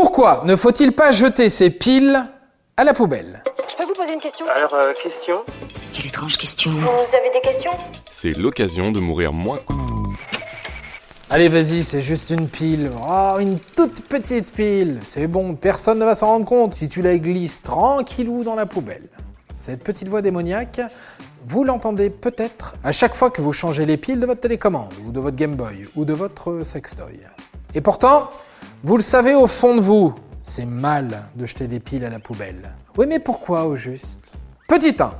Pourquoi ne faut-il pas jeter ses piles à la poubelle Je peux vous poser une question Alors, euh, question Quelle étrange question. Vous avez des questions C'est l'occasion de mourir moins. Allez, vas-y, c'est juste une pile. Oh, une toute petite pile. C'est bon, personne ne va s'en rendre compte si tu la glisses tranquillou dans la poubelle. Cette petite voix démoniaque, vous l'entendez peut-être à chaque fois que vous changez les piles de votre télécommande, ou de votre Game Boy, ou de votre sextoy. Et pourtant, vous le savez au fond de vous, c'est mal de jeter des piles à la poubelle. Oui, mais pourquoi au juste? Petit 1.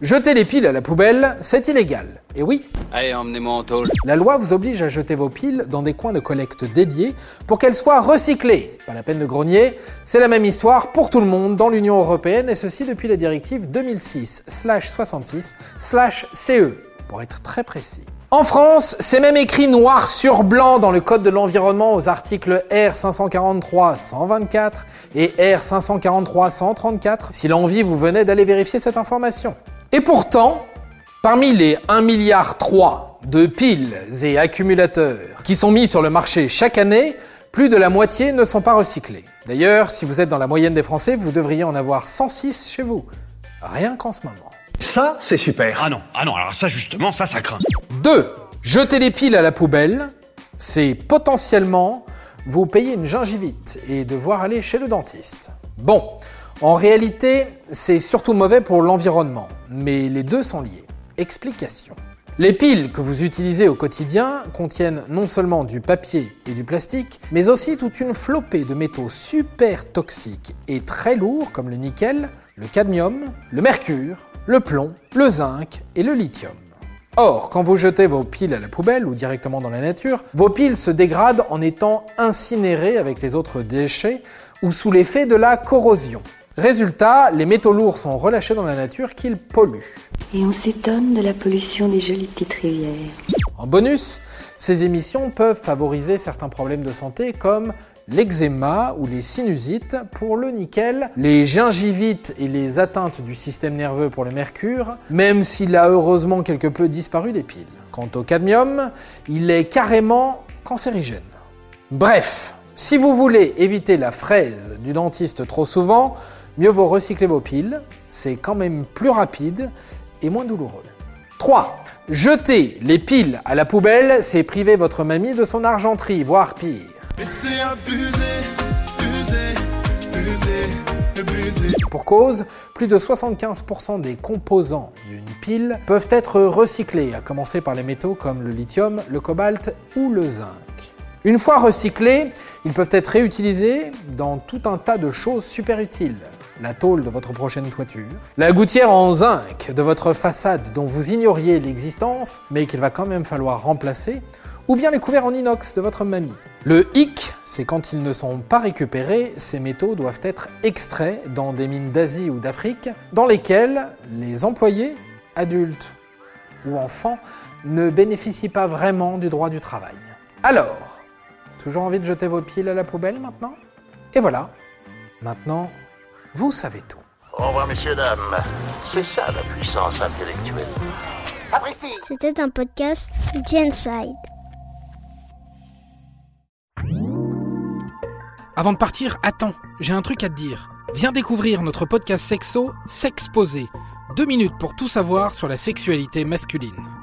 Jeter les piles à la poubelle, c'est illégal. Et oui, Allez, emmenez-moi en tôle. la loi vous oblige à jeter vos piles dans des coins de collecte dédiés pour qu'elles soient recyclées. Pas la peine de grogner, c'est la même histoire pour tout le monde dans l'Union européenne et ceci depuis la directive 2006/66/CE E, pour être très précis. En France, c'est même écrit noir sur blanc dans le Code de l'environnement aux articles R 543-124 et R 543-134 si l'envie vous venait d'aller vérifier cette information. Et pourtant, Parmi les 1,3 milliard de piles et accumulateurs qui sont mis sur le marché chaque année, plus de la moitié ne sont pas recyclés. D'ailleurs, si vous êtes dans la moyenne des Français, vous devriez en avoir 106 chez vous. Rien qu'en ce moment. Ça, c'est super. Ah non, ah non, alors ça justement, ça, ça craint. 2. Jeter les piles à la poubelle, c'est potentiellement vous payer une gingivite et devoir aller chez le dentiste. Bon, en réalité, c'est surtout mauvais pour l'environnement, mais les deux sont liés. Explication. Les piles que vous utilisez au quotidien contiennent non seulement du papier et du plastique, mais aussi toute une flopée de métaux super toxiques et très lourds comme le nickel, le cadmium, le mercure, le plomb, le zinc et le lithium. Or, quand vous jetez vos piles à la poubelle ou directement dans la nature, vos piles se dégradent en étant incinérées avec les autres déchets ou sous l'effet de la corrosion. Résultat, les métaux lourds sont relâchés dans la nature qu'ils polluent. Et on s'étonne de la pollution des jolies petites rivières. En bonus, ces émissions peuvent favoriser certains problèmes de santé comme l'eczéma ou les sinusites pour le nickel, les gingivites et les atteintes du système nerveux pour le mercure, même s'il a heureusement quelque peu disparu des piles. Quant au cadmium, il est carrément cancérigène. Bref, si vous voulez éviter la fraise du dentiste trop souvent, mieux vaut recycler vos piles, c'est quand même plus rapide et moins douloureux. 3. Jeter les piles à la poubelle, c'est priver votre mamie de son argenterie, voire pire. Pour cause, plus de 75% des composants d'une pile peuvent être recyclés, à commencer par les métaux comme le lithium, le cobalt ou le zinc. Une fois recyclés, ils peuvent être réutilisés dans tout un tas de choses super utiles. La tôle de votre prochaine toiture, la gouttière en zinc de votre façade dont vous ignoriez l'existence, mais qu'il va quand même falloir remplacer, ou bien les couverts en inox de votre mamie. Le hic, c'est quand ils ne sont pas récupérés, ces métaux doivent être extraits dans des mines d'Asie ou d'Afrique, dans lesquelles les employés, adultes ou enfants, ne bénéficient pas vraiment du droit du travail. Alors, toujours envie de jeter vos piles à la poubelle maintenant? Et voilà, maintenant, vous savez tout. Au revoir, messieurs, dames. C'est ça la puissance intellectuelle. C'était un podcast Genside. Avant de partir, attends, j'ai un truc à te dire. Viens découvrir notre podcast sexo, S'exposer. Deux minutes pour tout savoir sur la sexualité masculine.